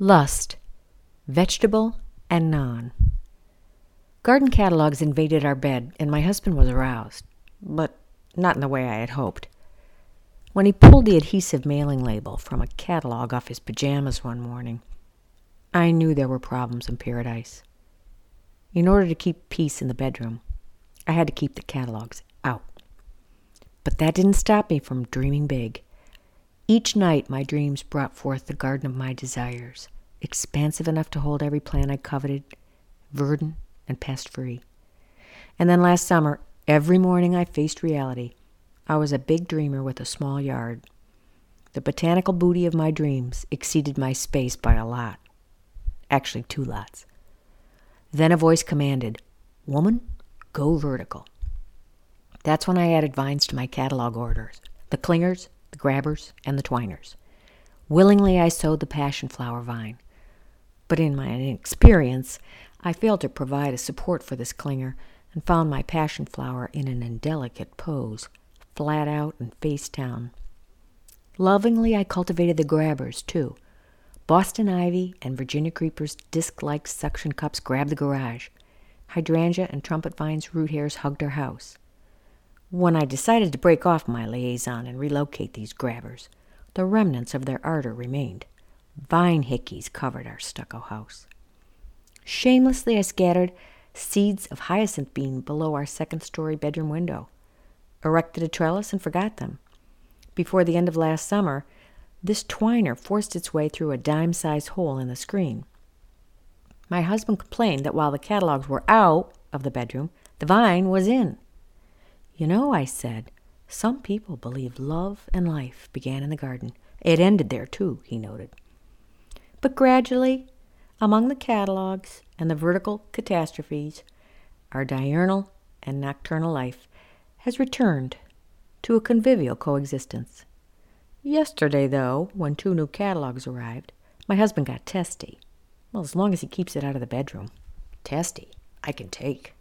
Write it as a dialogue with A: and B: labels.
A: Lust, vegetable and non. Garden catalogs invaded our bed, and my husband was aroused, but not in the way I had hoped. When he pulled the adhesive mailing label from a catalog off his pajamas one morning, I knew there were problems in paradise. In order to keep peace in the bedroom, I had to keep the catalogs out. But that didn't stop me from dreaming big. Each night, my dreams brought forth the garden of my desires, expansive enough to hold every plant I coveted, verdant and pest free. And then last summer, every morning I faced reality. I was a big dreamer with a small yard. The botanical booty of my dreams exceeded my space by a lot. Actually, two lots. Then a voice commanded, Woman, go vertical. That's when I added vines to my catalog orders the clingers, the grabbers, and the twiners. Willingly I sowed the passion flower vine. But in my inexperience, I failed to provide a support for this clinger and found my passion flower in an indelicate pose, flat out and face down. Lovingly, I cultivated the grabbers, too. Boston ivy and Virginia creepers disc like suction cups grabbed the garage. Hydrangea and trumpet vines root hairs hugged our house. When I decided to break off my liaison and relocate these grabbers, the remnants of their ardor remained. Vine hickeys covered our stucco house. Shamelessly, I scattered seeds of hyacinth bean below our second story bedroom window, erected a trellis, and forgot them. Before the end of last summer, this twiner forced its way through a dime sized hole in the screen. My husband complained that while the catalogs were out of the bedroom, the vine was in. You know, I said, some people believe love and life began in the garden. It ended there, too, he noted. But gradually, among the catalogs and the vertical catastrophes, our diurnal and nocturnal life has returned to a convivial coexistence. Yesterday, though, when two new catalogs arrived, my husband got testy. Well, as long as he keeps it out of the bedroom. Testy, I can take.